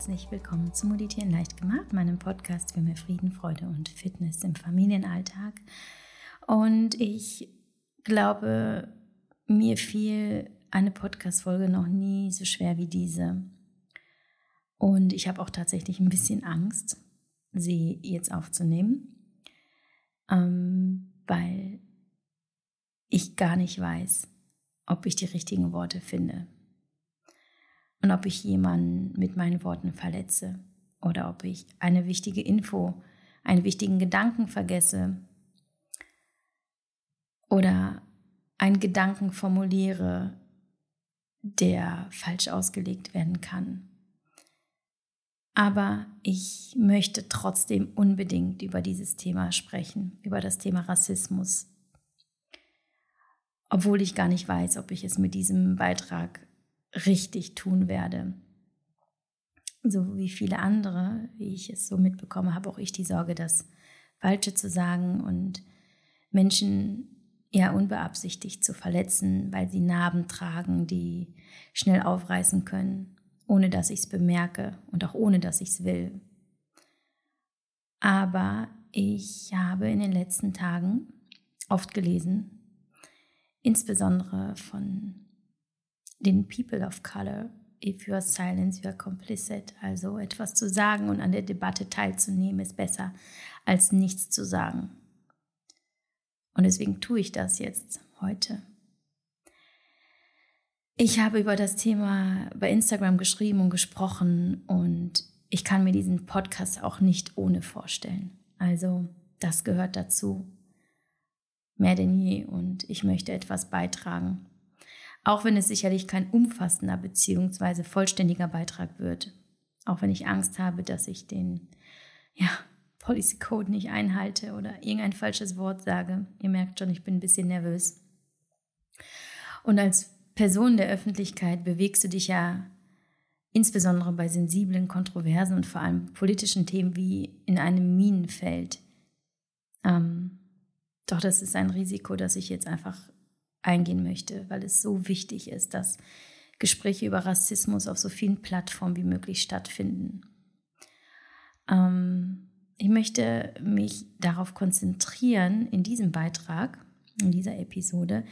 herzlich willkommen zu Meditieren leicht gemacht, meinem Podcast für mehr Frieden, Freude und Fitness im Familienalltag. Und ich glaube, mir fiel eine Podcast-Folge noch nie so schwer wie diese. Und ich habe auch tatsächlich ein bisschen Angst, sie jetzt aufzunehmen, ähm, weil ich gar nicht weiß, ob ich die richtigen Worte finde und ob ich jemanden mit meinen Worten verletze oder ob ich eine wichtige Info, einen wichtigen Gedanken vergesse oder einen Gedanken formuliere, der falsch ausgelegt werden kann. Aber ich möchte trotzdem unbedingt über dieses Thema sprechen, über das Thema Rassismus. Obwohl ich gar nicht weiß, ob ich es mit diesem Beitrag richtig tun werde. So wie viele andere, wie ich es so mitbekomme, habe auch ich die Sorge, das Falsche zu sagen und Menschen eher unbeabsichtigt zu verletzen, weil sie Narben tragen, die schnell aufreißen können, ohne dass ich es bemerke und auch ohne dass ich es will. Aber ich habe in den letzten Tagen oft gelesen, insbesondere von den People of Color, if you are silent, you are complicit. Also etwas zu sagen und an der Debatte teilzunehmen ist besser, als nichts zu sagen. Und deswegen tue ich das jetzt heute. Ich habe über das Thema bei Instagram geschrieben und gesprochen und ich kann mir diesen Podcast auch nicht ohne vorstellen. Also das gehört dazu. Mehr denn je und ich möchte etwas beitragen auch wenn es sicherlich kein umfassender bzw. vollständiger Beitrag wird. Auch wenn ich Angst habe, dass ich den ja, Policy Code nicht einhalte oder irgendein falsches Wort sage. Ihr merkt schon, ich bin ein bisschen nervös. Und als Person der Öffentlichkeit bewegst du dich ja insbesondere bei sensiblen, kontroversen und vor allem politischen Themen wie in einem Minenfeld. Ähm, doch das ist ein Risiko, das ich jetzt einfach eingehen möchte, weil es so wichtig ist, dass Gespräche über Rassismus auf so vielen Plattformen wie möglich stattfinden. Ähm, ich möchte mich darauf konzentrieren, in diesem Beitrag, in dieser Episode,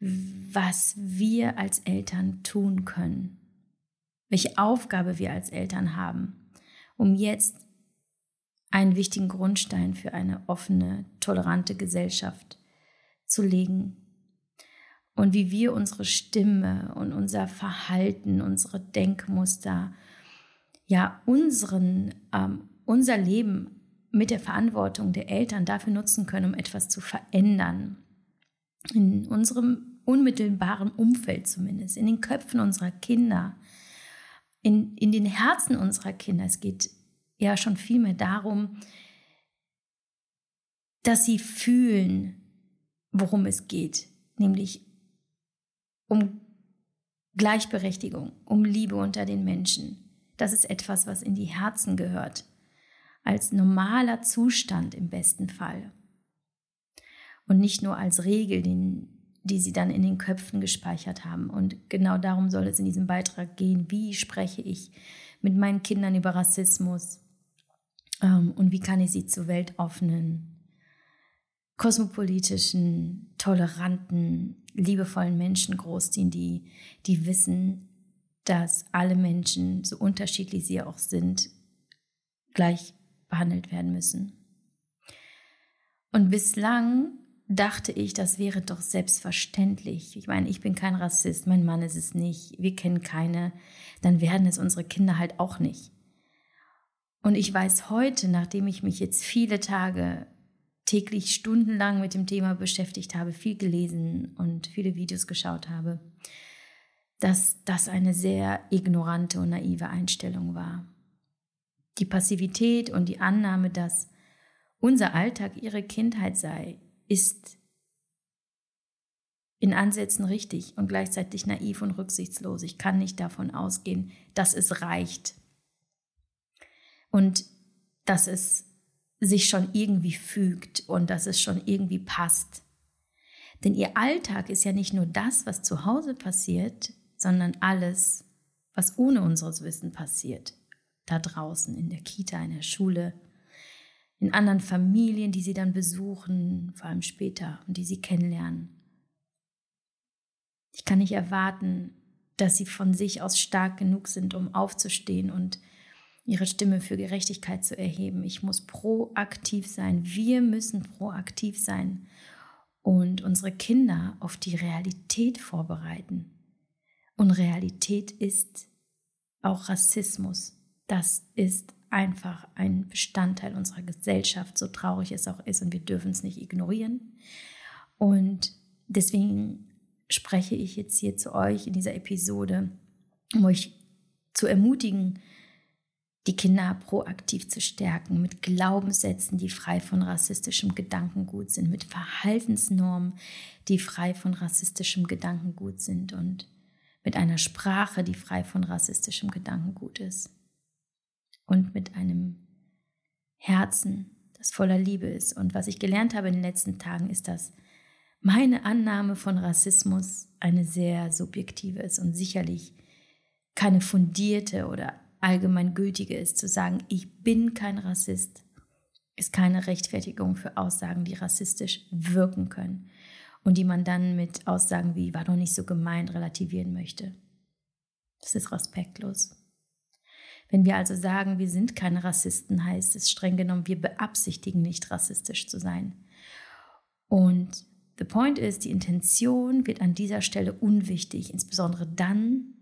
was wir als Eltern tun können, welche Aufgabe wir als Eltern haben, um jetzt einen wichtigen Grundstein für eine offene, tolerante Gesellschaft zu legen und wie wir unsere Stimme und unser Verhalten, unsere Denkmuster, ja, unseren, ähm, unser Leben mit der Verantwortung der Eltern dafür nutzen können, um etwas zu verändern. In unserem unmittelbaren Umfeld zumindest, in den Köpfen unserer Kinder, in, in den Herzen unserer Kinder. Es geht ja schon viel mehr darum, dass sie fühlen, worum es geht, nämlich um Gleichberechtigung, um Liebe unter den Menschen. Das ist etwas, was in die Herzen gehört, als normaler Zustand im besten Fall. Und nicht nur als Regel, den, die sie dann in den Köpfen gespeichert haben. Und genau darum soll es in diesem Beitrag gehen. Wie spreche ich mit meinen Kindern über Rassismus? Ähm, und wie kann ich sie zur weltoffenen, kosmopolitischen, toleranten, liebevollen Menschen großziehen, die, die wissen, dass alle Menschen, so unterschiedlich sie auch sind, gleich behandelt werden müssen. Und bislang dachte ich, das wäre doch selbstverständlich. Ich meine, ich bin kein Rassist, mein Mann ist es nicht, wir kennen keine, dann werden es unsere Kinder halt auch nicht. Und ich weiß heute, nachdem ich mich jetzt viele Tage täglich stundenlang mit dem Thema beschäftigt habe, viel gelesen und viele Videos geschaut habe, dass das eine sehr ignorante und naive Einstellung war. Die Passivität und die Annahme, dass unser Alltag ihre Kindheit sei, ist in Ansätzen richtig und gleichzeitig naiv und rücksichtslos. Ich kann nicht davon ausgehen, dass es reicht und dass es sich schon irgendwie fügt und dass es schon irgendwie passt. Denn ihr Alltag ist ja nicht nur das, was zu Hause passiert, sondern alles, was ohne unseres Wissen passiert. da draußen in der Kita, in der Schule, in anderen Familien, die sie dann besuchen, vor allem später und die sie kennenlernen. Ich kann nicht erwarten, dass sie von sich aus stark genug sind, um aufzustehen und ihre Stimme für Gerechtigkeit zu erheben. Ich muss proaktiv sein. Wir müssen proaktiv sein und unsere Kinder auf die Realität vorbereiten. Und Realität ist auch Rassismus. Das ist einfach ein Bestandteil unserer Gesellschaft, so traurig es auch ist und wir dürfen es nicht ignorieren. Und deswegen spreche ich jetzt hier zu euch in dieser Episode, um euch zu ermutigen, die Kinder proaktiv zu stärken, mit Glaubenssätzen, die frei von rassistischem Gedankengut sind, mit Verhaltensnormen, die frei von rassistischem Gedankengut sind und mit einer Sprache, die frei von rassistischem Gedankengut ist und mit einem Herzen, das voller Liebe ist. Und was ich gelernt habe in den letzten Tagen ist, dass meine Annahme von Rassismus eine sehr subjektive ist und sicherlich keine fundierte oder allgemeingültige ist. Zu sagen, ich bin kein Rassist, ist keine Rechtfertigung für Aussagen, die rassistisch wirken können und die man dann mit Aussagen wie war doch nicht so gemeint relativieren möchte. Das ist respektlos. Wenn wir also sagen, wir sind keine Rassisten, heißt es streng genommen, wir beabsichtigen nicht rassistisch zu sein. Und the point ist, die Intention wird an dieser Stelle unwichtig, insbesondere dann,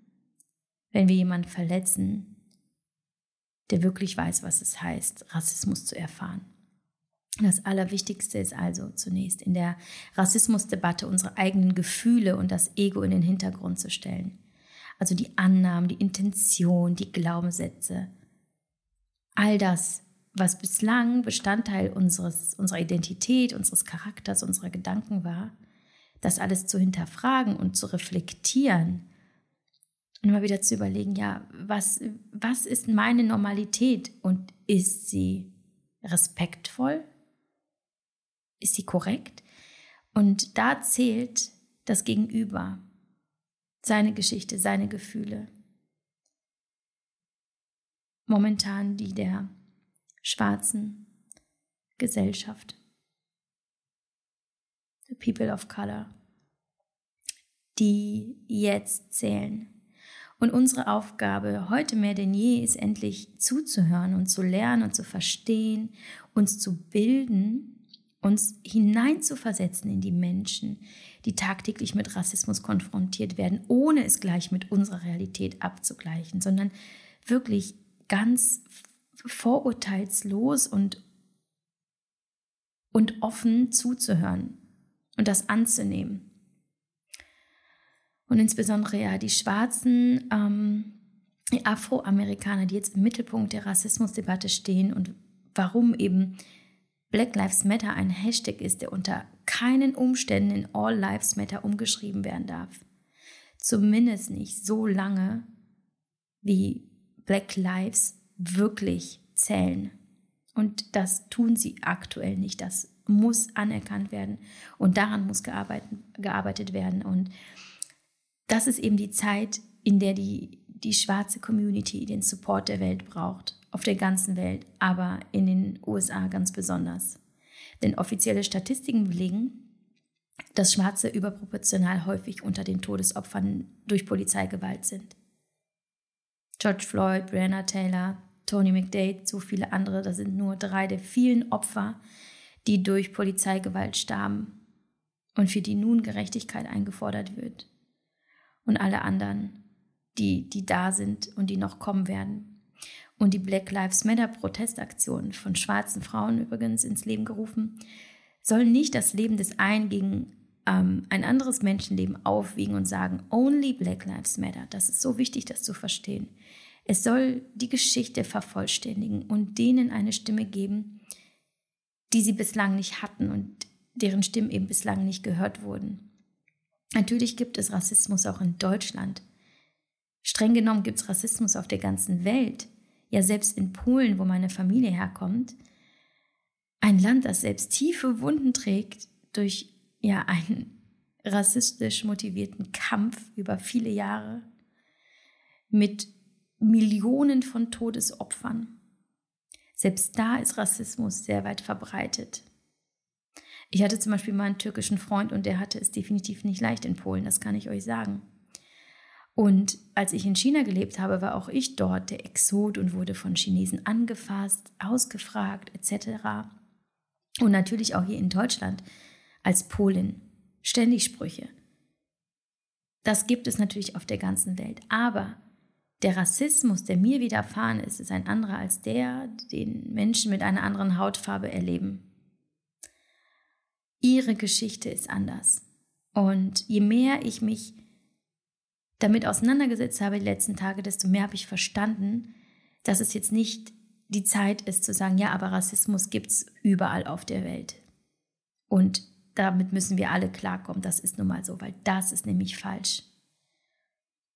wenn wir jemanden verletzen, der wirklich weiß, was es heißt, Rassismus zu erfahren. Das Allerwichtigste ist also zunächst in der Rassismusdebatte unsere eigenen Gefühle und das Ego in den Hintergrund zu stellen. Also die Annahmen, die Intention, die Glaubenssätze. All das, was bislang Bestandteil unseres, unserer Identität, unseres Charakters, unserer Gedanken war, das alles zu hinterfragen und zu reflektieren immer wieder zu überlegen, ja, was, was ist meine Normalität und ist sie respektvoll? Ist sie korrekt? Und da zählt das Gegenüber seine Geschichte, seine Gefühle. Momentan die der schwarzen Gesellschaft. The people of color, die jetzt zählen. Und unsere Aufgabe heute mehr denn je ist endlich zuzuhören und zu lernen und zu verstehen, uns zu bilden uns hineinzuversetzen in die Menschen, die tagtäglich mit Rassismus konfrontiert werden, ohne es gleich mit unserer Realität abzugleichen, sondern wirklich ganz vorurteilslos und, und offen zuzuhören und das anzunehmen. Und insbesondere ja die schwarzen ähm, Afroamerikaner, die jetzt im Mittelpunkt der Rassismusdebatte stehen und warum eben Black Lives Matter ein Hashtag ist, der unter keinen Umständen in All Lives Matter umgeschrieben werden darf. Zumindest nicht so lange, wie Black Lives wirklich zählen. Und das tun sie aktuell nicht. Das muss anerkannt werden und daran muss gearbeitet, gearbeitet werden. Und das ist eben die Zeit, in der die, die schwarze Community den Support der Welt braucht auf der ganzen Welt, aber in den USA ganz besonders. Denn offizielle Statistiken belegen, dass Schwarze überproportional häufig unter den Todesopfern durch Polizeigewalt sind. George Floyd, Breonna Taylor, Tony McDade, so viele andere, das sind nur drei der vielen Opfer, die durch Polizeigewalt starben und für die nun Gerechtigkeit eingefordert wird. Und alle anderen, die, die da sind und die noch kommen werden. Und die Black Lives Matter Protestaktion von schwarzen Frauen übrigens ins Leben gerufen, sollen nicht das Leben des einen gegen ähm, ein anderes Menschenleben aufwiegen und sagen, only Black Lives Matter. Das ist so wichtig, das zu verstehen. Es soll die Geschichte vervollständigen und denen eine Stimme geben, die sie bislang nicht hatten und deren Stimmen eben bislang nicht gehört wurden. Natürlich gibt es Rassismus auch in Deutschland. Streng genommen gibt es Rassismus auf der ganzen Welt ja selbst in Polen, wo meine Familie herkommt, ein Land, das selbst tiefe Wunden trägt durch ja einen rassistisch motivierten Kampf über viele Jahre mit Millionen von Todesopfern. Selbst da ist Rassismus sehr weit verbreitet. Ich hatte zum Beispiel mal einen türkischen Freund und der hatte es definitiv nicht leicht in Polen, das kann ich euch sagen. Und als ich in China gelebt habe, war auch ich dort der Exot und wurde von Chinesen angefasst, ausgefragt etc. Und natürlich auch hier in Deutschland als Polin ständig Sprüche. Das gibt es natürlich auf der ganzen Welt. Aber der Rassismus, der mir widerfahren ist, ist ein anderer als der, den Menschen mit einer anderen Hautfarbe erleben. Ihre Geschichte ist anders. Und je mehr ich mich damit auseinandergesetzt habe die letzten Tage, desto mehr habe ich verstanden, dass es jetzt nicht die Zeit ist zu sagen, ja, aber Rassismus gibt es überall auf der Welt. Und damit müssen wir alle klarkommen. Das ist nun mal so, weil das ist nämlich falsch.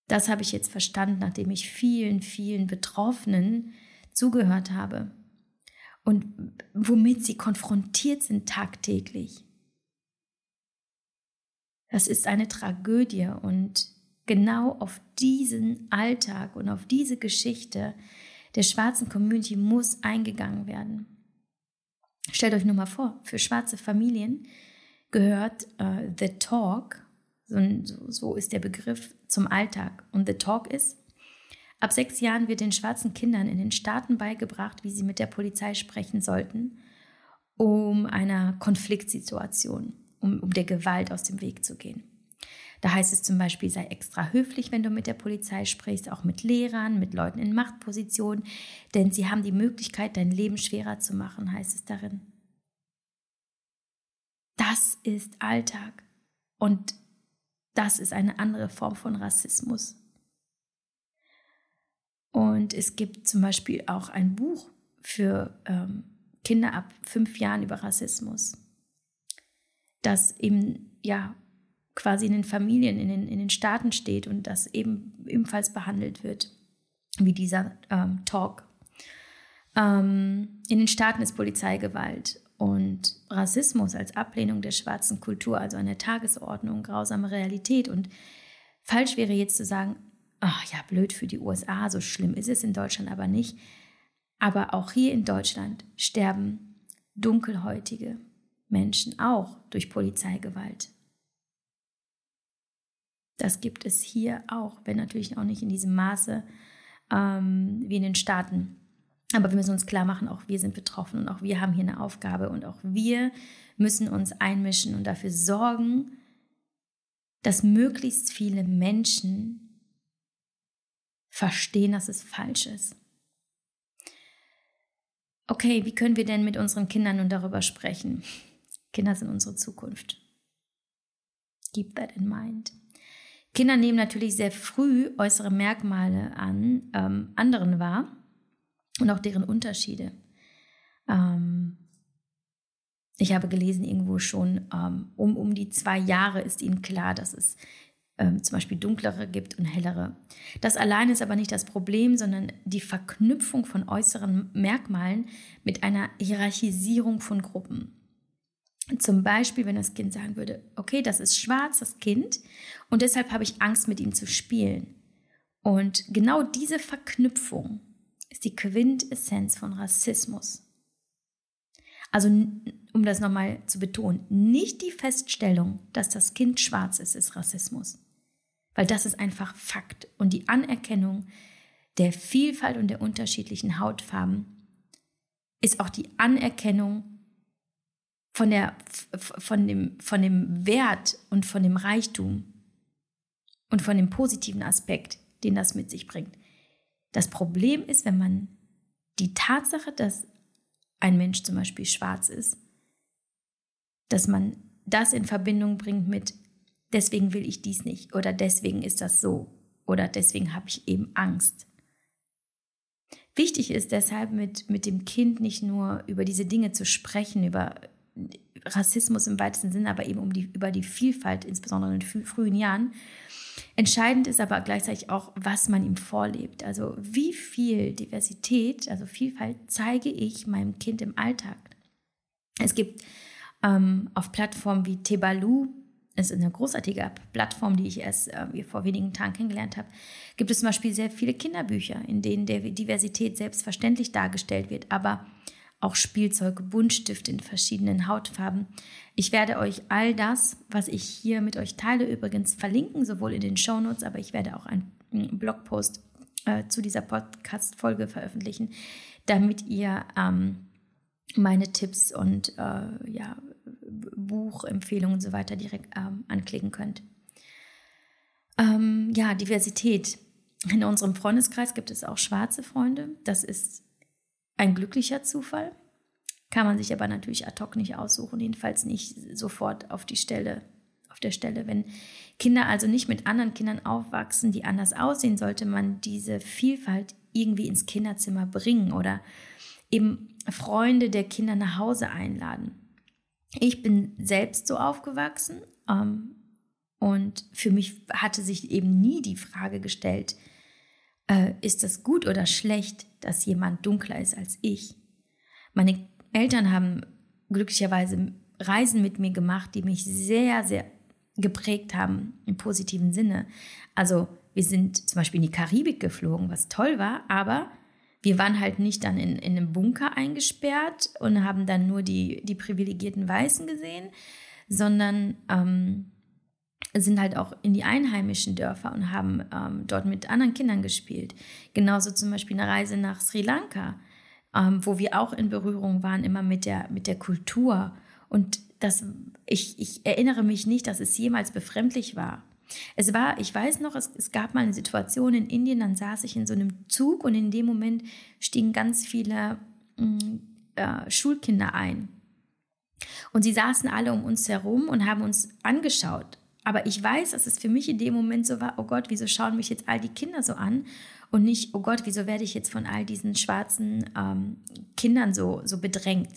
Das habe ich jetzt verstanden, nachdem ich vielen, vielen Betroffenen zugehört habe und womit sie konfrontiert sind tagtäglich. Das ist eine Tragödie und genau auf diesen Alltag und auf diese Geschichte der schwarzen Community muss eingegangen werden. Stellt euch nur mal vor, für schwarze Familien gehört äh, The Talk, so, so ist der Begriff zum Alltag. Und The Talk ist, ab sechs Jahren wird den schwarzen Kindern in den Staaten beigebracht, wie sie mit der Polizei sprechen sollten, um einer Konfliktsituation, um, um der Gewalt aus dem Weg zu gehen. Da heißt es zum Beispiel, sei extra höflich, wenn du mit der Polizei sprichst, auch mit Lehrern, mit Leuten in Machtpositionen, denn sie haben die Möglichkeit, dein Leben schwerer zu machen, heißt es darin. Das ist Alltag und das ist eine andere Form von Rassismus. Und es gibt zum Beispiel auch ein Buch für ähm, Kinder ab fünf Jahren über Rassismus, das eben ja quasi in den Familien, in den, in den Staaten steht und das eben ebenfalls behandelt wird, wie dieser ähm, Talk. Ähm, in den Staaten ist Polizeigewalt und Rassismus als Ablehnung der schwarzen Kultur, also eine Tagesordnung, grausame Realität. Und falsch wäre jetzt zu sagen, ach ja, blöd für die USA, so schlimm ist es in Deutschland aber nicht. Aber auch hier in Deutschland sterben dunkelhäutige Menschen auch durch Polizeigewalt. Das gibt es hier auch, wenn natürlich auch nicht in diesem Maße ähm, wie in den Staaten. Aber wir müssen uns klar machen, auch wir sind betroffen und auch wir haben hier eine Aufgabe und auch wir müssen uns einmischen und dafür sorgen, dass möglichst viele Menschen verstehen, dass es falsch ist. Okay, wie können wir denn mit unseren Kindern nun darüber sprechen? Kinder sind unsere Zukunft. Keep that in mind. Kinder nehmen natürlich sehr früh äußere Merkmale an ähm, anderen wahr und auch deren Unterschiede. Ähm, ich habe gelesen irgendwo schon, ähm, um, um die zwei Jahre ist ihnen klar, dass es ähm, zum Beispiel dunklere gibt und hellere. Das allein ist aber nicht das Problem, sondern die Verknüpfung von äußeren Merkmalen mit einer Hierarchisierung von Gruppen. Zum Beispiel, wenn das Kind sagen würde, okay, das ist schwarz, das Kind, und deshalb habe ich Angst, mit ihm zu spielen. Und genau diese Verknüpfung ist die Quintessenz von Rassismus. Also, um das nochmal zu betonen, nicht die Feststellung, dass das Kind schwarz ist, ist Rassismus. Weil das ist einfach Fakt. Und die Anerkennung der Vielfalt und der unterschiedlichen Hautfarben ist auch die Anerkennung von, der, von, dem, von dem Wert und von dem Reichtum und von dem positiven Aspekt, den das mit sich bringt. Das Problem ist, wenn man die Tatsache, dass ein Mensch zum Beispiel schwarz ist, dass man das in Verbindung bringt mit, deswegen will ich dies nicht oder deswegen ist das so oder deswegen habe ich eben Angst. Wichtig ist deshalb mit, mit dem Kind nicht nur über diese Dinge zu sprechen, über Rassismus im weitesten Sinne, aber eben um die, über die Vielfalt, insbesondere in den frühen Jahren. Entscheidend ist aber gleichzeitig auch, was man ihm vorlebt. Also wie viel Diversität, also Vielfalt zeige ich meinem Kind im Alltag. Es gibt ähm, auf Plattformen wie Tebalu es ist eine großartige Plattform, die ich erst äh, vor wenigen Tagen kennengelernt habe, gibt es zum Beispiel sehr viele Kinderbücher, in denen der Diversität selbstverständlich dargestellt wird, aber auch Spielzeug, Buntstifte in verschiedenen Hautfarben. Ich werde euch all das, was ich hier mit euch teile, übrigens verlinken, sowohl in den Shownotes, aber ich werde auch einen Blogpost äh, zu dieser Podcast-Folge veröffentlichen, damit ihr ähm, meine Tipps und äh, ja, Buchempfehlungen und so weiter direkt ähm, anklicken könnt. Ähm, ja, Diversität. In unserem Freundeskreis gibt es auch schwarze Freunde. Das ist ein glücklicher Zufall. Kann man sich aber natürlich ad hoc nicht aussuchen, jedenfalls nicht sofort auf die Stelle, auf der Stelle. Wenn Kinder also nicht mit anderen Kindern aufwachsen, die anders aussehen, sollte man diese Vielfalt irgendwie ins Kinderzimmer bringen oder eben Freunde der Kinder nach Hause einladen. Ich bin selbst so aufgewachsen ähm, und für mich hatte sich eben nie die Frage gestellt, äh, ist das gut oder schlecht, dass jemand dunkler ist als ich. Meine Eltern haben glücklicherweise Reisen mit mir gemacht, die mich sehr, sehr geprägt haben im positiven Sinne. Also wir sind zum Beispiel in die Karibik geflogen, was toll war, aber wir waren halt nicht dann in, in einem Bunker eingesperrt und haben dann nur die, die privilegierten Weißen gesehen, sondern ähm, sind halt auch in die einheimischen Dörfer und haben ähm, dort mit anderen Kindern gespielt. Genauso zum Beispiel eine Reise nach Sri Lanka, ähm, wo wir auch in Berührung waren, immer mit der, mit der Kultur. Und das, ich, ich erinnere mich nicht, dass es jemals befremdlich war. Es war, ich weiß noch, es, es gab mal eine Situation in Indien, dann saß ich in so einem Zug und in dem Moment stiegen ganz viele mm, äh, Schulkinder ein. Und sie saßen alle um uns herum und haben uns angeschaut. Aber ich weiß, dass es für mich in dem Moment so war, oh Gott, wieso schauen mich jetzt all die Kinder so an? Und nicht, oh Gott, wieso werde ich jetzt von all diesen schwarzen ähm, Kindern so, so bedrängt?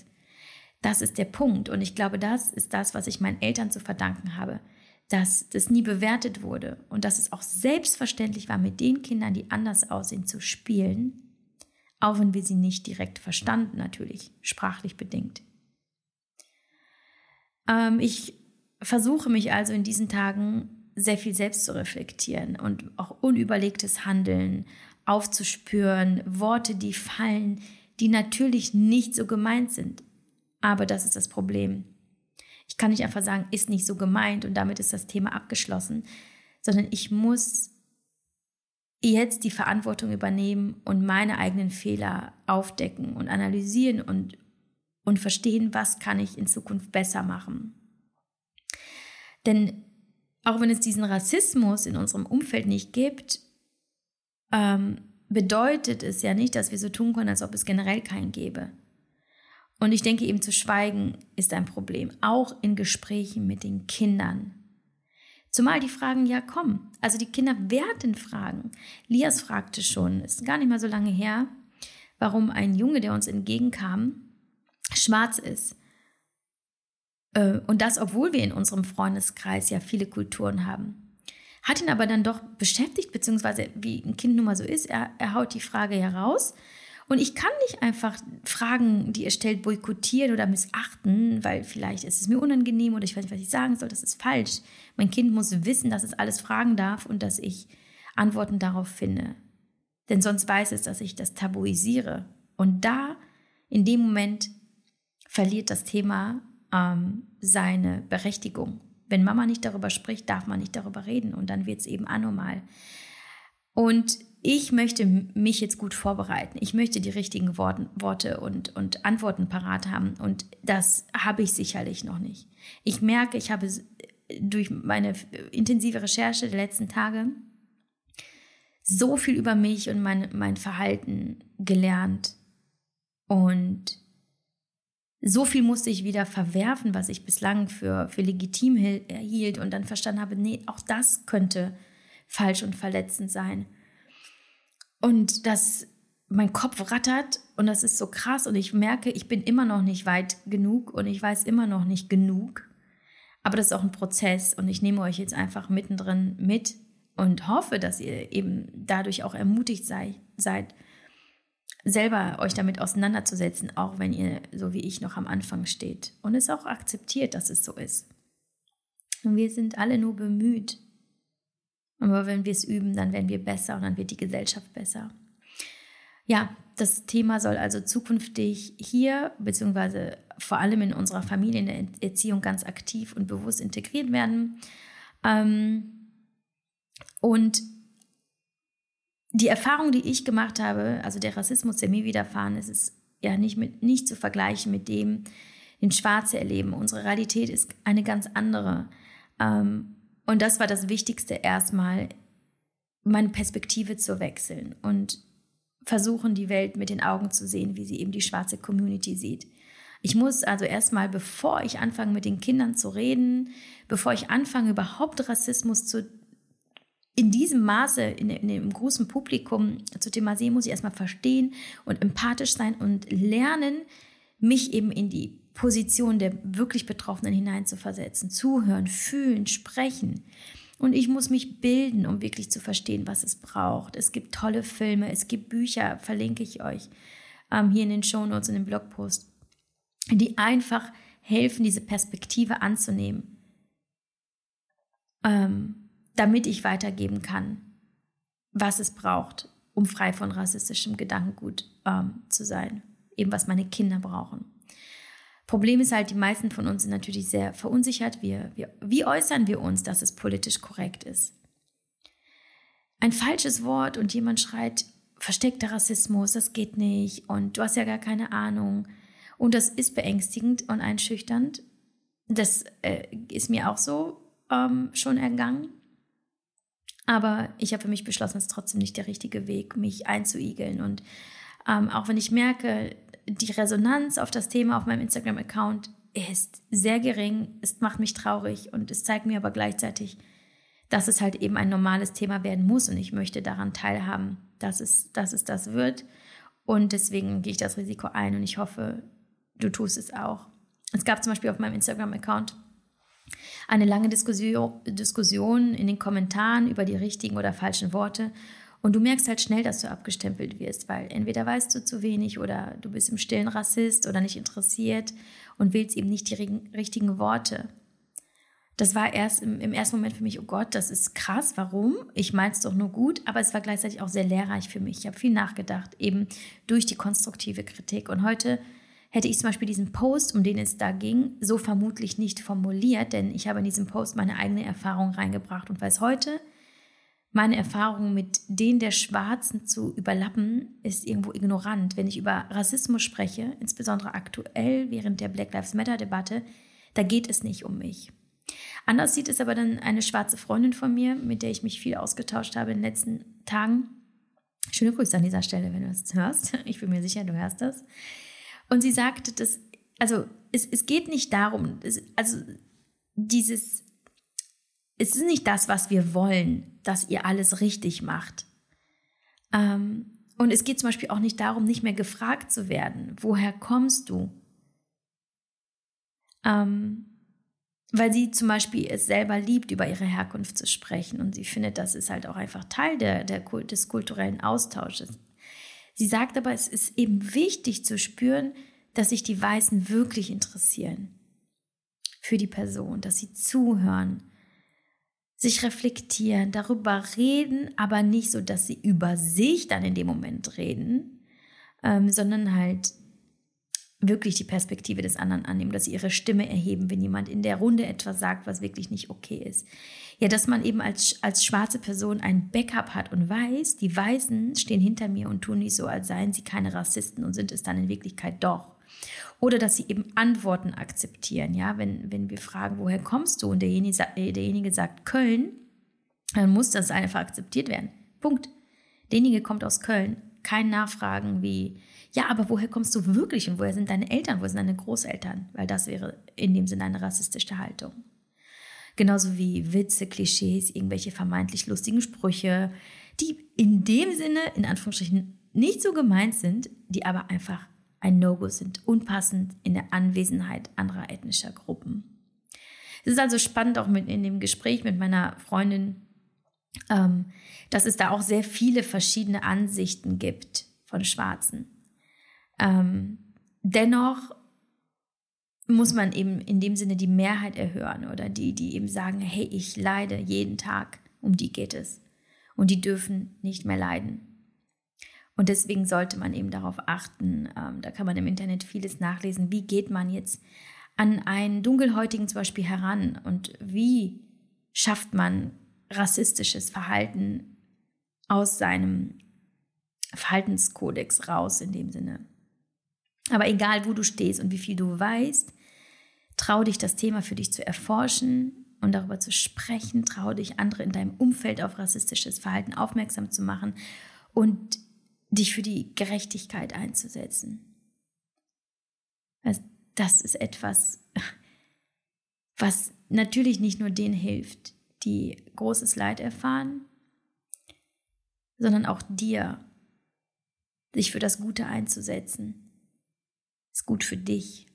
Das ist der Punkt. Und ich glaube, das ist das, was ich meinen Eltern zu verdanken habe dass das nie bewertet wurde und dass es auch selbstverständlich war, mit den Kindern, die anders aussehen, zu spielen, auch wenn wir sie nicht direkt verstanden, natürlich sprachlich bedingt. Ähm, ich versuche mich also in diesen Tagen sehr viel selbst zu reflektieren und auch unüberlegtes Handeln aufzuspüren, Worte, die fallen, die natürlich nicht so gemeint sind. Aber das ist das Problem. Ich kann nicht einfach sagen, ist nicht so gemeint und damit ist das Thema abgeschlossen, sondern ich muss jetzt die Verantwortung übernehmen und meine eigenen Fehler aufdecken und analysieren und, und verstehen, was kann ich in Zukunft besser machen. Denn auch wenn es diesen Rassismus in unserem Umfeld nicht gibt, ähm, bedeutet es ja nicht, dass wir so tun können, als ob es generell keinen gäbe. Und ich denke eben zu schweigen ist ein Problem, auch in Gesprächen mit den Kindern. Zumal die Fragen ja kommen. Also die Kinder werden fragen. Lias fragte schon, ist gar nicht mal so lange her, warum ein Junge, der uns entgegenkam, schwarz ist. Äh, und das, obwohl wir in unserem Freundeskreis ja viele Kulturen haben. Hat ihn aber dann doch beschäftigt, beziehungsweise wie ein Kind nun mal so ist, er, er haut die Frage heraus. Und ich kann nicht einfach Fragen, die ihr stellt, boykottieren oder missachten, weil vielleicht ist es mir unangenehm oder ich weiß nicht, was ich sagen soll. Das ist falsch. Mein Kind muss wissen, dass es alles fragen darf und dass ich Antworten darauf finde. Denn sonst weiß es, dass ich das tabuisiere. Und da, in dem Moment, verliert das Thema ähm, seine Berechtigung. Wenn Mama nicht darüber spricht, darf man nicht darüber reden und dann wird es eben anormal. Und ich möchte mich jetzt gut vorbereiten. Ich möchte die richtigen Worte und, und Antworten parat haben. Und das habe ich sicherlich noch nicht. Ich merke, ich habe durch meine intensive Recherche der letzten Tage so viel über mich und mein, mein Verhalten gelernt. Und so viel musste ich wieder verwerfen, was ich bislang für, für legitim hielt und dann verstanden habe, nee, auch das könnte falsch und verletzend sein. Und dass mein Kopf rattert und das ist so krass und ich merke, ich bin immer noch nicht weit genug und ich weiß immer noch nicht genug. Aber das ist auch ein Prozess und ich nehme euch jetzt einfach mittendrin mit und hoffe, dass ihr eben dadurch auch ermutigt sei, seid, selber euch damit auseinanderzusetzen, auch wenn ihr so wie ich noch am Anfang steht und es auch akzeptiert, dass es so ist. Und wir sind alle nur bemüht. Aber wenn wir es üben, dann werden wir besser und dann wird die Gesellschaft besser. Ja, das Thema soll also zukünftig hier, beziehungsweise vor allem in unserer Familie, in der Erziehung ganz aktiv und bewusst integriert werden. Ähm, und die Erfahrung, die ich gemacht habe, also der Rassismus, der mir widerfahren ist, ist ja nicht, mit, nicht zu vergleichen mit dem, den Schwarze erleben. Unsere Realität ist eine ganz andere. Ähm, und das war das Wichtigste erstmal, meine Perspektive zu wechseln und versuchen, die Welt mit den Augen zu sehen, wie sie eben die schwarze Community sieht. Ich muss also erstmal, bevor ich anfange, mit den Kindern zu reden, bevor ich anfange, überhaupt Rassismus zu, in diesem Maße, in, in dem großen Publikum zu thematisieren, muss ich erstmal verstehen und empathisch sein und lernen, mich eben in die Position der wirklich Betroffenen hineinzuversetzen, zuhören, fühlen, sprechen. Und ich muss mich bilden, um wirklich zu verstehen, was es braucht. Es gibt tolle Filme, es gibt Bücher, verlinke ich euch ähm, hier in den Show Notes und im Blogpost, die einfach helfen, diese Perspektive anzunehmen, ähm, damit ich weitergeben kann, was es braucht, um frei von rassistischem Gedankengut ähm, zu sein. Eben was meine Kinder brauchen. Problem ist halt, die meisten von uns sind natürlich sehr verunsichert. Wir, wir, wie äußern wir uns, dass es politisch korrekt ist? Ein falsches Wort und jemand schreit, versteckter Rassismus, das geht nicht und du hast ja gar keine Ahnung. Und das ist beängstigend und einschüchternd. Das äh, ist mir auch so ähm, schon ergangen. Aber ich habe für mich beschlossen, es ist trotzdem nicht der richtige Weg, mich einzuigeln. Und ähm, auch wenn ich merke, die Resonanz auf das Thema auf meinem Instagram-Account ist sehr gering. Es macht mich traurig und es zeigt mir aber gleichzeitig, dass es halt eben ein normales Thema werden muss und ich möchte daran teilhaben, dass es, dass es das wird. Und deswegen gehe ich das Risiko ein und ich hoffe, du tust es auch. Es gab zum Beispiel auf meinem Instagram-Account eine lange Diskussion, in den Kommentaren über die richtigen oder falschen Worte. Und du merkst halt schnell, dass du abgestempelt wirst, weil entweder weißt du zu wenig oder du bist im stillen Rassist oder nicht interessiert und wählst eben nicht die richtigen Worte. Das war erst im, im ersten Moment für mich, oh Gott, das ist krass, warum? Ich meine es doch nur gut, aber es war gleichzeitig auch sehr lehrreich für mich. Ich habe viel nachgedacht, eben durch die konstruktive Kritik. Und heute hätte ich zum Beispiel diesen Post, um den es da ging, so vermutlich nicht formuliert, denn ich habe in diesem Post meine eigene Erfahrung reingebracht und weiß heute, meine Erfahrung mit denen der Schwarzen zu überlappen, ist irgendwo ignorant. Wenn ich über Rassismus spreche, insbesondere aktuell während der Black Lives Matter-Debatte, da geht es nicht um mich. Anders sieht es aber dann eine schwarze Freundin von mir, mit der ich mich viel ausgetauscht habe in den letzten Tagen. Schöne Grüße an dieser Stelle, wenn du das hörst. Ich bin mir sicher, du hörst das. Und sie sagte, dass, also es, es geht nicht darum, es, also dieses es ist nicht das, was wir wollen, dass ihr alles richtig macht. Ähm, und es geht zum Beispiel auch nicht darum, nicht mehr gefragt zu werden, woher kommst du? Ähm, weil sie zum Beispiel es selber liebt, über ihre Herkunft zu sprechen und sie findet, das ist halt auch einfach Teil der, der, des kulturellen Austausches. Sie sagt aber, es ist eben wichtig zu spüren, dass sich die Weißen wirklich interessieren für die Person, dass sie zuhören, sich reflektieren, darüber reden, aber nicht so, dass sie über sich dann in dem Moment reden, ähm, sondern halt wirklich die Perspektive des anderen annehmen, dass sie ihre Stimme erheben, wenn jemand in der Runde etwas sagt, was wirklich nicht okay ist. Ja, dass man eben als, als schwarze Person ein Backup hat und weiß, die Weißen stehen hinter mir und tun nicht so, als seien sie keine Rassisten und sind es dann in Wirklichkeit doch. Oder dass sie eben Antworten akzeptieren. Ja, wenn, wenn wir fragen, woher kommst du? Und derjenige, äh, derjenige sagt Köln, dann muss das einfach akzeptiert werden. Punkt. Derjenige kommt aus Köln. Kein Nachfragen wie, ja, aber woher kommst du wirklich und woher sind deine Eltern, wo sind deine Großeltern? Weil das wäre in dem Sinne eine rassistische Haltung. Genauso wie Witze, Klischees, irgendwelche vermeintlich lustigen Sprüche, die in dem Sinne, in Anführungsstrichen, nicht so gemeint sind, die aber einfach ein No-Go sind, unpassend in der Anwesenheit anderer ethnischer Gruppen. Es ist also spannend auch mit in dem Gespräch mit meiner Freundin, ähm, dass es da auch sehr viele verschiedene Ansichten gibt von Schwarzen. Ähm, dennoch muss man eben in dem Sinne die Mehrheit erhören oder die, die eben sagen, hey, ich leide jeden Tag, um die geht es. Und die dürfen nicht mehr leiden. Und deswegen sollte man eben darauf achten, ähm, da kann man im Internet vieles nachlesen, wie geht man jetzt an einen Dunkelhäutigen zum Beispiel heran und wie schafft man rassistisches Verhalten aus seinem Verhaltenskodex raus in dem Sinne. Aber egal, wo du stehst und wie viel du weißt, trau dich, das Thema für dich zu erforschen und darüber zu sprechen. Trau dich, andere in deinem Umfeld auf rassistisches Verhalten aufmerksam zu machen und dich für die Gerechtigkeit einzusetzen. Das ist etwas, was natürlich nicht nur denen hilft, die großes Leid erfahren, sondern auch dir, sich für das Gute einzusetzen. Ist gut für dich.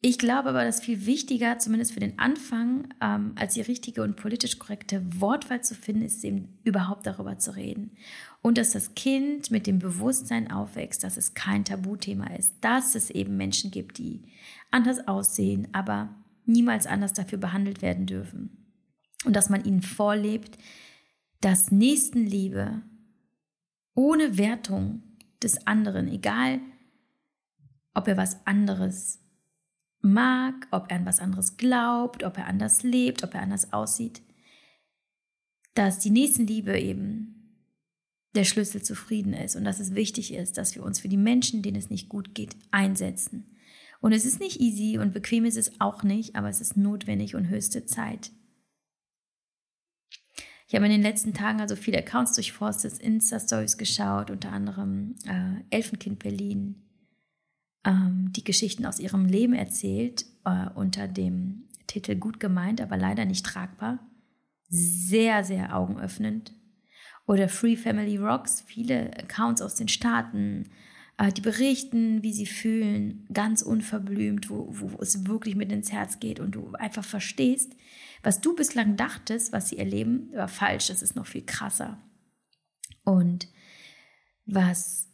Ich glaube aber, dass viel wichtiger, zumindest für den Anfang, ähm, als die richtige und politisch korrekte Wortwahl zu finden, ist eben überhaupt darüber zu reden. Und dass das Kind mit dem Bewusstsein aufwächst, dass es kein Tabuthema ist, dass es eben Menschen gibt, die anders aussehen, aber niemals anders dafür behandelt werden dürfen. Und dass man ihnen vorlebt, dass Nächstenliebe ohne Wertung des anderen, egal ob er was anderes mag, ob er an was anderes glaubt, ob er anders lebt, ob er anders aussieht, dass die Nächstenliebe eben der Schlüssel zu Frieden ist und dass es wichtig ist, dass wir uns für die Menschen, denen es nicht gut geht, einsetzen. Und es ist nicht easy und bequem ist es auch nicht, aber es ist notwendig und höchste Zeit. Ich habe in den letzten Tagen also viele Accounts durchforstet, Insta-Stories geschaut, unter anderem äh, Elfenkind Berlin, ähm, die Geschichten aus ihrem Leben erzählt, äh, unter dem Titel Gut gemeint, aber leider nicht tragbar. Sehr, sehr augenöffnend. Oder Free Family Rocks, viele Accounts aus den Staaten, äh, die berichten, wie sie fühlen, ganz unverblümt, wo, wo, wo es wirklich mit ins Herz geht und du einfach verstehst, was du bislang dachtest, was sie erleben, war falsch, das ist noch viel krasser. Und was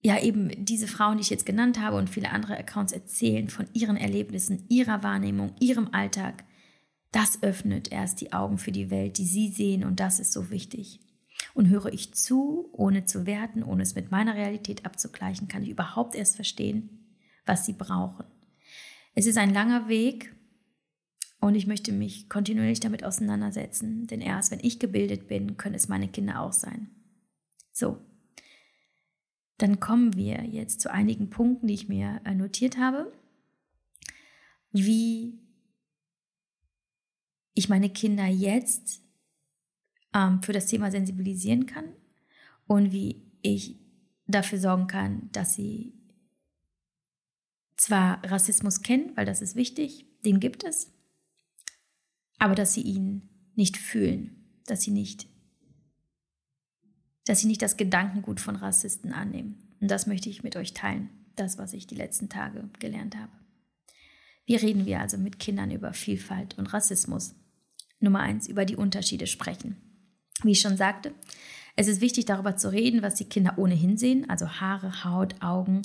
ja eben diese Frauen, die ich jetzt genannt habe und viele andere Accounts erzählen von ihren Erlebnissen, ihrer Wahrnehmung, ihrem Alltag, das öffnet erst die Augen für die Welt, die sie sehen und das ist so wichtig. Und höre ich zu, ohne zu werten, ohne es mit meiner Realität abzugleichen, kann ich überhaupt erst verstehen, was sie brauchen. Es ist ein langer Weg und ich möchte mich kontinuierlich damit auseinandersetzen, denn erst wenn ich gebildet bin, können es meine Kinder auch sein. So, dann kommen wir jetzt zu einigen Punkten, die ich mir äh, notiert habe, wie ich meine Kinder jetzt ähm, für das Thema sensibilisieren kann und wie ich dafür sorgen kann, dass sie zwar Rassismus kennen, weil das ist wichtig, den gibt es, aber dass sie ihn nicht fühlen, dass sie nicht dass sie nicht das Gedankengut von Rassisten annehmen. Und das möchte ich mit euch teilen, das, was ich die letzten Tage gelernt habe. Wie reden wir also mit Kindern über Vielfalt und Rassismus? Nummer eins, über die Unterschiede sprechen. Wie ich schon sagte, es ist wichtig, darüber zu reden, was die Kinder ohnehin sehen, also Haare, Haut, Augen.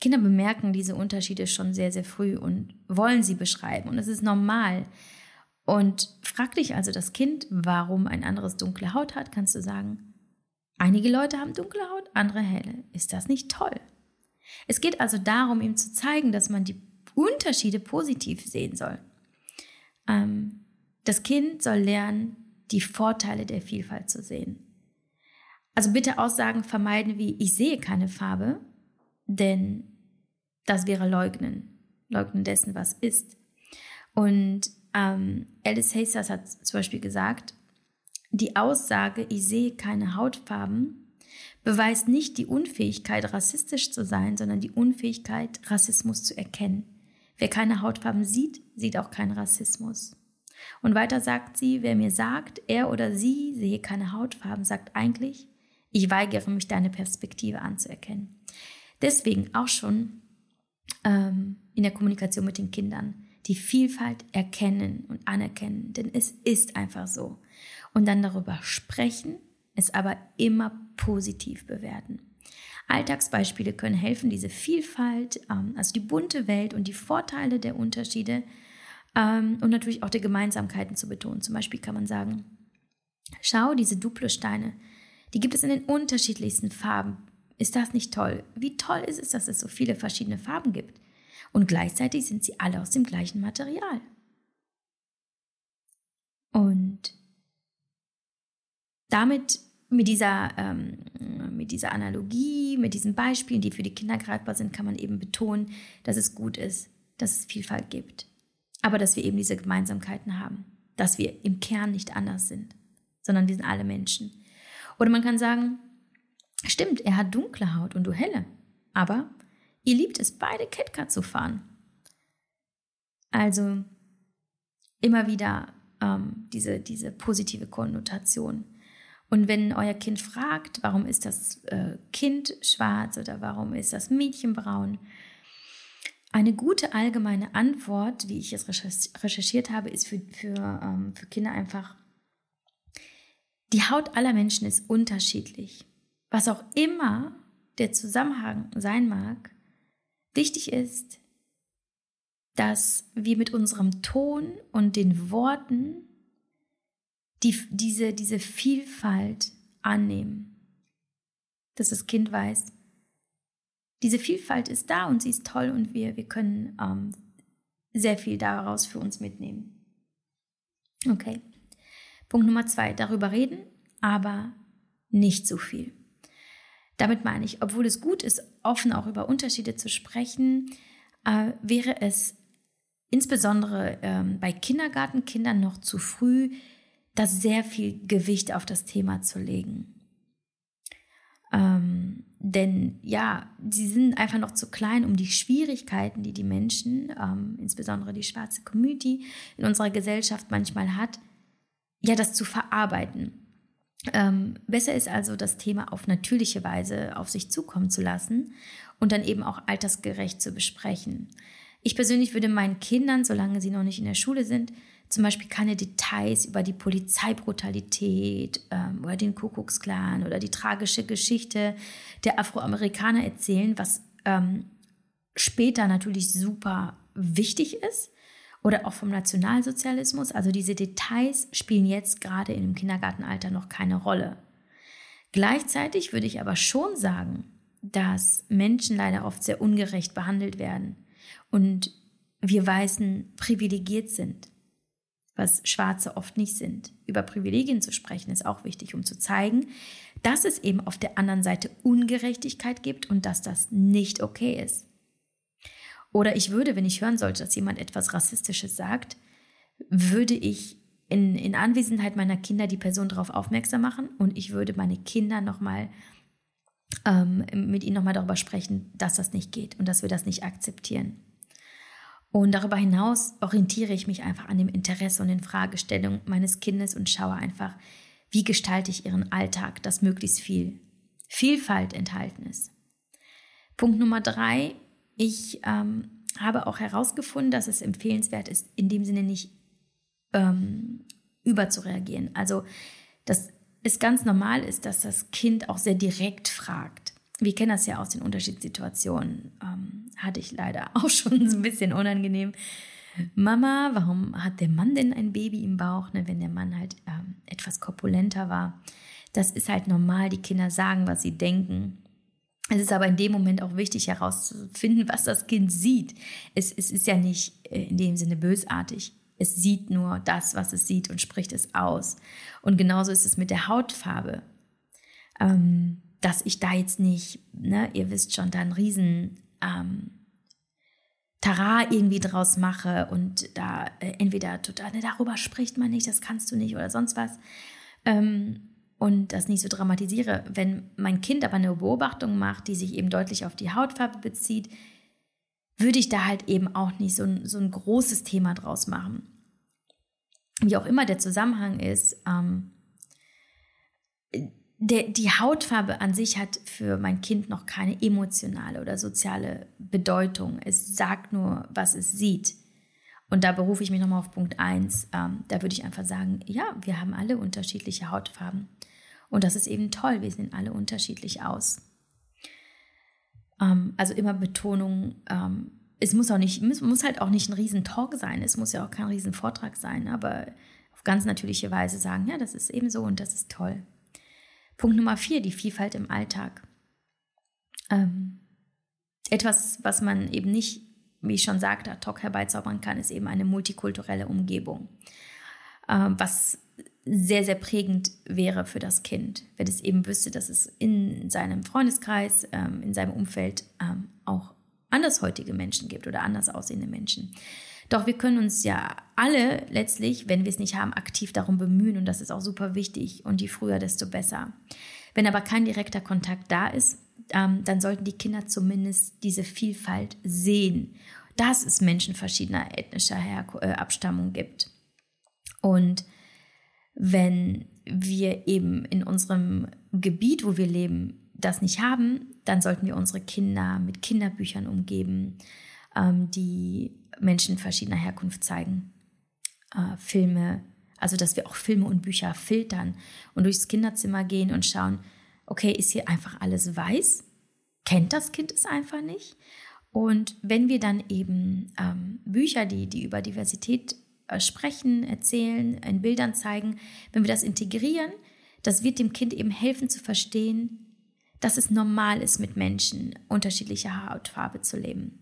Kinder bemerken diese Unterschiede schon sehr, sehr früh und wollen sie beschreiben. Und es ist normal. Und frag dich also das Kind, warum ein anderes dunkle Haut hat, kannst du sagen, Einige Leute haben dunkle Haut, andere helle. Ist das nicht toll? Es geht also darum, ihm zu zeigen, dass man die Unterschiede positiv sehen soll. Ähm, das Kind soll lernen, die Vorteile der Vielfalt zu sehen. Also bitte Aussagen vermeiden wie ich sehe keine Farbe, denn das wäre Leugnen, Leugnen dessen, was ist. Und ähm, Alice Hastings hat zum Beispiel gesagt, die Aussage, ich sehe keine Hautfarben, beweist nicht die Unfähigkeit, rassistisch zu sein, sondern die Unfähigkeit, Rassismus zu erkennen. Wer keine Hautfarben sieht, sieht auch keinen Rassismus. Und weiter sagt sie, wer mir sagt, er oder sie sehe keine Hautfarben, sagt eigentlich, ich weigere mich, deine Perspektive anzuerkennen. Deswegen auch schon ähm, in der Kommunikation mit den Kindern die Vielfalt erkennen und anerkennen, denn es ist einfach so und dann darüber sprechen, es aber immer positiv bewerten. Alltagsbeispiele können helfen, diese Vielfalt, ähm, also die bunte Welt und die Vorteile der Unterschiede ähm, und natürlich auch der Gemeinsamkeiten zu betonen. Zum Beispiel kann man sagen, schau, diese Duplo-Steine, die gibt es in den unterschiedlichsten Farben. Ist das nicht toll? Wie toll ist es, dass es so viele verschiedene Farben gibt? Und gleichzeitig sind sie alle aus dem gleichen Material. Und damit mit dieser, ähm, mit dieser Analogie, mit diesen Beispielen, die für die Kinder greifbar sind, kann man eben betonen, dass es gut ist, dass es Vielfalt gibt. Aber dass wir eben diese Gemeinsamkeiten haben, dass wir im Kern nicht anders sind, sondern wir sind alle Menschen. Oder man kann sagen, stimmt, er hat dunkle Haut und du helle, aber ihr liebt es, beide Catcar zu fahren. Also immer wieder ähm, diese, diese positive Konnotation. Und wenn euer Kind fragt, warum ist das äh, Kind schwarz oder warum ist das Mädchen braun, eine gute allgemeine Antwort, wie ich es recherchiert habe, ist für, für, ähm, für Kinder einfach, die Haut aller Menschen ist unterschiedlich. Was auch immer der Zusammenhang sein mag, wichtig ist, dass wir mit unserem Ton und den Worten die, diese, diese Vielfalt annehmen. Dass das Kind weiß, diese Vielfalt ist da und sie ist toll und wir, wir können ähm, sehr viel daraus für uns mitnehmen. Okay. Punkt Nummer zwei, darüber reden, aber nicht zu viel. Damit meine ich, obwohl es gut ist, offen auch über Unterschiede zu sprechen, äh, wäre es insbesondere ähm, bei Kindergartenkindern noch zu früh, da sehr viel Gewicht auf das Thema zu legen. Ähm, denn ja, sie sind einfach noch zu klein, um die Schwierigkeiten, die die Menschen, ähm, insbesondere die schwarze Community in unserer Gesellschaft manchmal hat, ja, das zu verarbeiten. Ähm, besser ist also, das Thema auf natürliche Weise auf sich zukommen zu lassen und dann eben auch altersgerecht zu besprechen. Ich persönlich würde meinen Kindern, solange sie noch nicht in der Schule sind, zum Beispiel keine Details über die Polizeibrutalität ähm, oder den Kuckucksklan oder die tragische Geschichte der Afroamerikaner erzählen, was ähm, später natürlich super wichtig ist oder auch vom Nationalsozialismus. Also diese Details spielen jetzt gerade in dem Kindergartenalter noch keine Rolle. Gleichzeitig würde ich aber schon sagen, dass Menschen leider oft sehr ungerecht behandelt werden und wir Weißen privilegiert sind was Schwarze oft nicht sind. Über Privilegien zu sprechen ist auch wichtig, um zu zeigen, dass es eben auf der anderen Seite Ungerechtigkeit gibt und dass das nicht okay ist. Oder ich würde, wenn ich hören sollte, dass jemand etwas Rassistisches sagt, würde ich in, in Anwesenheit meiner Kinder die Person darauf aufmerksam machen und ich würde meine Kinder nochmal ähm, mit ihnen nochmal darüber sprechen, dass das nicht geht und dass wir das nicht akzeptieren. Und darüber hinaus orientiere ich mich einfach an dem Interesse und den Fragestellungen meines Kindes und schaue einfach, wie gestalte ich ihren Alltag, dass möglichst viel Vielfalt enthalten ist. Punkt Nummer drei, ich ähm, habe auch herausgefunden, dass es empfehlenswert ist, in dem Sinne nicht ähm, überzureagieren. Also, dass es ganz normal ist, dass das Kind auch sehr direkt fragt wir kennen das ja aus den Unterschiedssituationen. Ähm, hatte ich leider auch schon so ein bisschen unangenehm. Mama, warum hat der Mann denn ein Baby im Bauch, ne, wenn der Mann halt ähm, etwas korpulenter war? Das ist halt normal. Die Kinder sagen, was sie denken. Es ist aber in dem Moment auch wichtig herauszufinden, was das Kind sieht. Es, es ist ja nicht äh, in dem Sinne bösartig. Es sieht nur das, was es sieht und spricht es aus. Und genauso ist es mit der Hautfarbe. Ähm, dass ich da jetzt nicht, ne, ihr wisst schon, da einen riesen ähm, Tara irgendwie draus mache und da äh, entweder total, ne, darüber spricht man nicht, das kannst du nicht oder sonst was. Ähm, und das nicht so dramatisiere. Wenn mein Kind aber eine Beobachtung macht, die sich eben deutlich auf die Hautfarbe bezieht, würde ich da halt eben auch nicht so ein, so ein großes Thema draus machen. Wie auch immer der Zusammenhang ist, ähm, der, die Hautfarbe an sich hat für mein Kind noch keine emotionale oder soziale Bedeutung. Es sagt nur, was es sieht. Und da berufe ich mich nochmal auf Punkt 1. Ähm, da würde ich einfach sagen, ja, wir haben alle unterschiedliche Hautfarben. Und das ist eben toll, wir sehen alle unterschiedlich aus. Ähm, also immer Betonung. Ähm, es muss auch nicht, muss, muss halt auch nicht ein Riesentalk sein. Es muss ja auch kein Riesenvortrag sein, aber auf ganz natürliche Weise sagen, ja, das ist eben so und das ist toll. Punkt Nummer vier, die Vielfalt im Alltag. Ähm, etwas, was man eben nicht, wie ich schon sagte, ad hoc herbeizaubern kann, ist eben eine multikulturelle Umgebung. Ähm, was sehr, sehr prägend wäre für das Kind, wenn es eben wüsste, dass es in seinem Freundeskreis, ähm, in seinem Umfeld ähm, auch andershäutige Menschen gibt oder anders aussehende Menschen. Doch wir können uns ja alle letztlich, wenn wir es nicht haben, aktiv darum bemühen und das ist auch super wichtig und je früher, desto besser. Wenn aber kein direkter Kontakt da ist, ähm, dann sollten die Kinder zumindest diese Vielfalt sehen, dass es Menschen verschiedener ethnischer Her äh, Abstammung gibt. Und wenn wir eben in unserem Gebiet, wo wir leben, das nicht haben, dann sollten wir unsere Kinder mit Kinderbüchern umgeben, ähm, die Menschen verschiedener Herkunft zeigen. Äh, Filme, also dass wir auch Filme und Bücher filtern und durchs Kinderzimmer gehen und schauen, okay, ist hier einfach alles weiß? Kennt das Kind es einfach nicht? Und wenn wir dann eben ähm, Bücher, die, die über Diversität sprechen, erzählen, in Bildern zeigen, wenn wir das integrieren, das wird dem Kind eben helfen zu verstehen, dass es normal ist, mit Menschen unterschiedlicher Hautfarbe zu leben.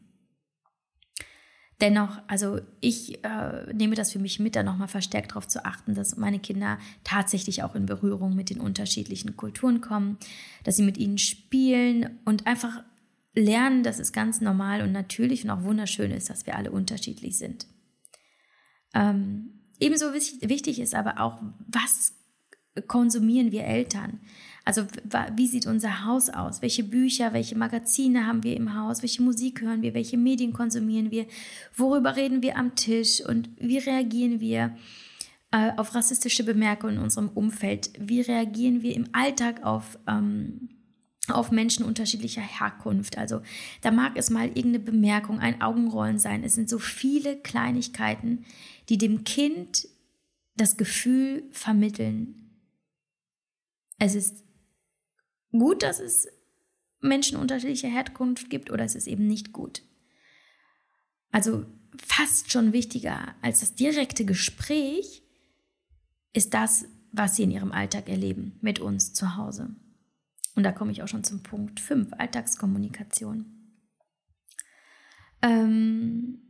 Dennoch, also ich äh, nehme das für mich mit, da nochmal verstärkt darauf zu achten, dass meine Kinder tatsächlich auch in Berührung mit den unterschiedlichen Kulturen kommen, dass sie mit ihnen spielen und einfach lernen, dass es ganz normal und natürlich und auch wunderschön ist, dass wir alle unterschiedlich sind. Ähm, ebenso wichtig ist aber auch, was konsumieren wir Eltern? Also wie sieht unser Haus aus? Welche Bücher, welche Magazine haben wir im Haus? Welche Musik hören wir? Welche Medien konsumieren wir? Worüber reden wir am Tisch? Und wie reagieren wir äh, auf rassistische Bemerkungen in unserem Umfeld? Wie reagieren wir im Alltag auf... Ähm, auf Menschen unterschiedlicher Herkunft. Also da mag es mal irgendeine Bemerkung, ein Augenrollen sein. Es sind so viele Kleinigkeiten, die dem Kind das Gefühl vermitteln, es ist gut, dass es Menschen unterschiedlicher Herkunft gibt oder es ist eben nicht gut. Also fast schon wichtiger als das direkte Gespräch ist das, was sie in ihrem Alltag erleben mit uns zu Hause. Und da komme ich auch schon zum Punkt 5, Alltagskommunikation. Ähm,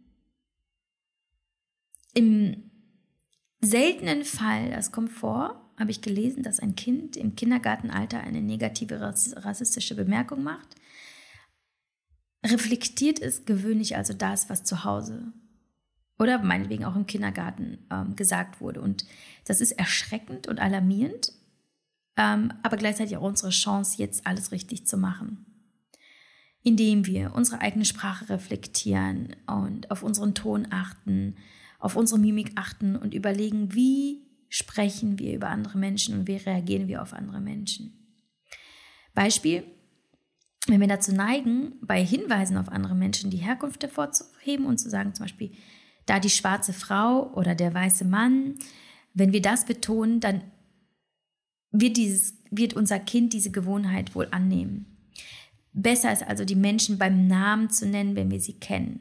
Im seltenen Fall, das kommt vor, habe ich gelesen, dass ein Kind im Kindergartenalter eine negative rassistische Bemerkung macht. Reflektiert es gewöhnlich also das, was zu Hause oder meinetwegen auch im Kindergarten ähm, gesagt wurde. Und das ist erschreckend und alarmierend, ähm, aber gleichzeitig auch unsere Chance, jetzt alles richtig zu machen. Indem wir unsere eigene Sprache reflektieren und auf unseren Ton achten, auf unsere Mimik achten und überlegen, wie sprechen wir über andere Menschen und wie reagieren wir auf andere Menschen. Beispiel, wenn wir dazu neigen, bei Hinweisen auf andere Menschen die Herkunft hervorzuheben und zu sagen, zum Beispiel, da die schwarze Frau oder der weiße Mann, wenn wir das betonen, dann wird, dieses, wird unser Kind diese Gewohnheit wohl annehmen. Besser ist also, die Menschen beim Namen zu nennen, wenn wir sie kennen.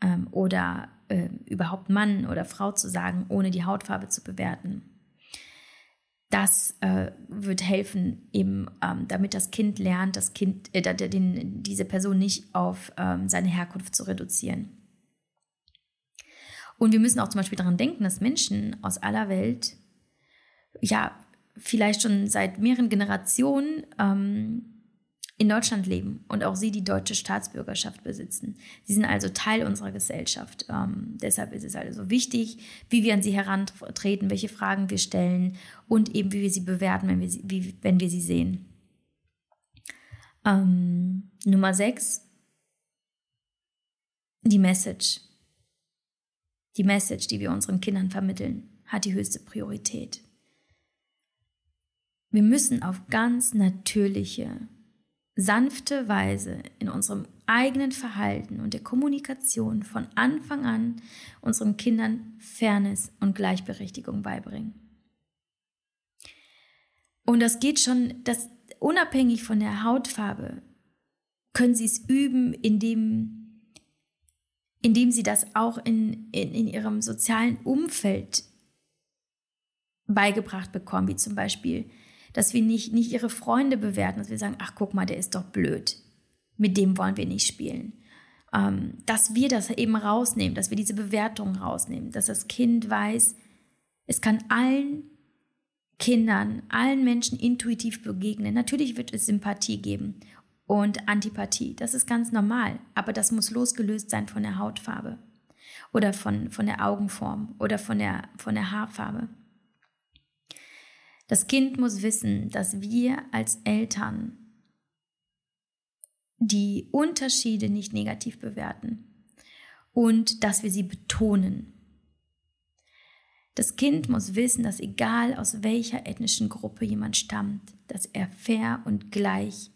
Ähm, oder äh, überhaupt Mann oder Frau zu sagen, ohne die Hautfarbe zu bewerten. Das äh, wird helfen, eben, ähm, damit das Kind lernt, das Kind, äh, den, diese Person nicht auf ähm, seine Herkunft zu reduzieren. Und wir müssen auch zum Beispiel daran denken, dass Menschen aus aller Welt, ja, vielleicht schon seit mehreren Generationen ähm, in Deutschland leben und auch sie die deutsche Staatsbürgerschaft besitzen. Sie sind also Teil unserer Gesellschaft. Ähm, deshalb ist es also wichtig, wie wir an sie herantreten, welche Fragen wir stellen und eben wie wir sie bewerten, wenn wir sie, wie, wenn wir sie sehen. Ähm, Nummer 6. Die Message. Die Message, die wir unseren Kindern vermitteln, hat die höchste Priorität. Wir müssen auf ganz natürliche sanfte Weise in unserem eigenen Verhalten und der Kommunikation von Anfang an unseren Kindern Fairness und Gleichberechtigung beibringen. Und das geht schon, das unabhängig von der Hautfarbe können sie es üben, indem, indem sie das auch in, in, in ihrem sozialen Umfeld beigebracht bekommen, wie zum Beispiel, dass wir nicht, nicht ihre Freunde bewerten, dass wir sagen, ach guck mal, der ist doch blöd, mit dem wollen wir nicht spielen. Ähm, dass wir das eben rausnehmen, dass wir diese Bewertung rausnehmen, dass das Kind weiß, es kann allen Kindern, allen Menschen intuitiv begegnen. Natürlich wird es Sympathie geben und Antipathie. Das ist ganz normal, aber das muss losgelöst sein von der Hautfarbe oder von, von der Augenform oder von der, von der Haarfarbe. Das Kind muss wissen, dass wir als Eltern die Unterschiede nicht negativ bewerten und dass wir sie betonen. Das Kind muss wissen, dass egal aus welcher ethnischen Gruppe jemand stammt, dass er fair und gleich,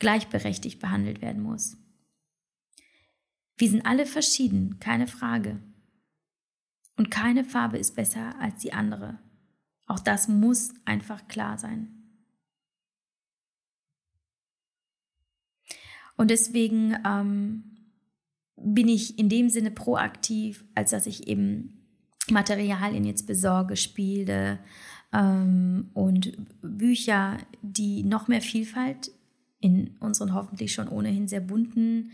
gleichberechtigt behandelt werden muss. Wir sind alle verschieden, keine Frage. Und keine Farbe ist besser als die andere. Auch das muss einfach klar sein. Und deswegen ähm, bin ich in dem Sinne proaktiv, als dass ich eben Materialien jetzt besorge, Spiele ähm, und Bücher, die noch mehr Vielfalt in unseren hoffentlich schon ohnehin sehr bunten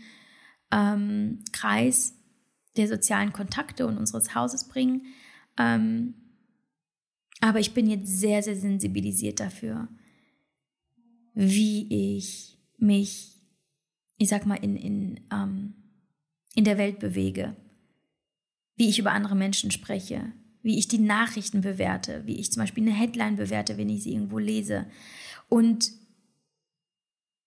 ähm, Kreis der sozialen Kontakte und unseres Hauses bringen. Ähm, aber ich bin jetzt sehr, sehr sensibilisiert dafür, wie ich mich, ich sag mal, in, in, ähm, in der Welt bewege. Wie ich über andere Menschen spreche, wie ich die Nachrichten bewerte, wie ich zum Beispiel eine Headline bewerte, wenn ich sie irgendwo lese. Und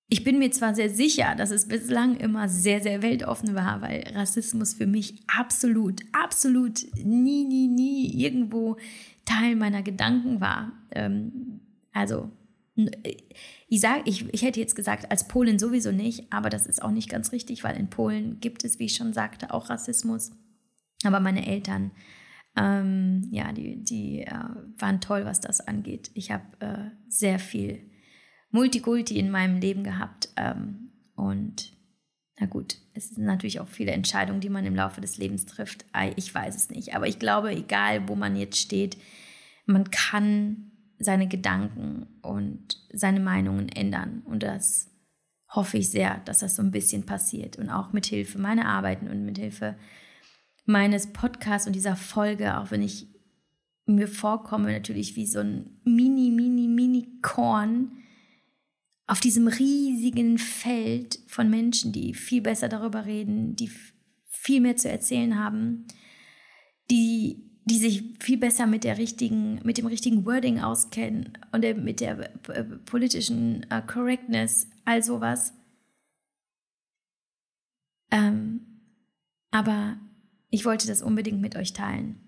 ich bin mir zwar sehr sicher, dass es bislang immer sehr, sehr weltoffen war, weil Rassismus für mich absolut, absolut nie, nie, nie irgendwo Teil meiner Gedanken war. Ähm, also, ich, sag, ich, ich hätte jetzt gesagt, als Polin sowieso nicht, aber das ist auch nicht ganz richtig, weil in Polen gibt es, wie ich schon sagte, auch Rassismus. Aber meine Eltern, ähm, ja, die, die äh, waren toll, was das angeht. Ich habe äh, sehr viel Multikulti in meinem Leben gehabt. Ähm, und na gut, es sind natürlich auch viele Entscheidungen, die man im Laufe des Lebens trifft. Ich weiß es nicht. Aber ich glaube, egal wo man jetzt steht, man kann seine Gedanken und seine Meinungen ändern. Und das hoffe ich sehr, dass das so ein bisschen passiert. Und auch mit Hilfe meiner Arbeiten und mit Hilfe meines Podcasts und dieser Folge, auch wenn ich mir vorkomme, natürlich wie so ein mini, mini, mini Korn auf diesem riesigen Feld von Menschen, die viel besser darüber reden, die viel mehr zu erzählen haben, die, die sich viel besser mit der richtigen, mit dem richtigen Wording auskennen und mit der äh, politischen uh, Correctness, all sowas. Ähm, aber ich wollte das unbedingt mit euch teilen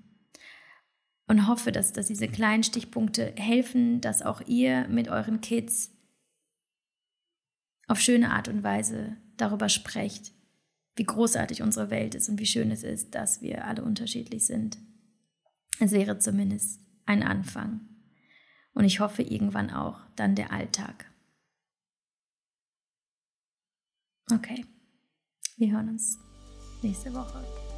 und hoffe, dass, dass diese kleinen Stichpunkte helfen, dass auch ihr mit euren Kids auf schöne Art und Weise darüber sprecht, wie großartig unsere Welt ist und wie schön es ist, dass wir alle unterschiedlich sind. Es wäre zumindest ein Anfang. Und ich hoffe irgendwann auch dann der Alltag. Okay, wir hören uns nächste Woche.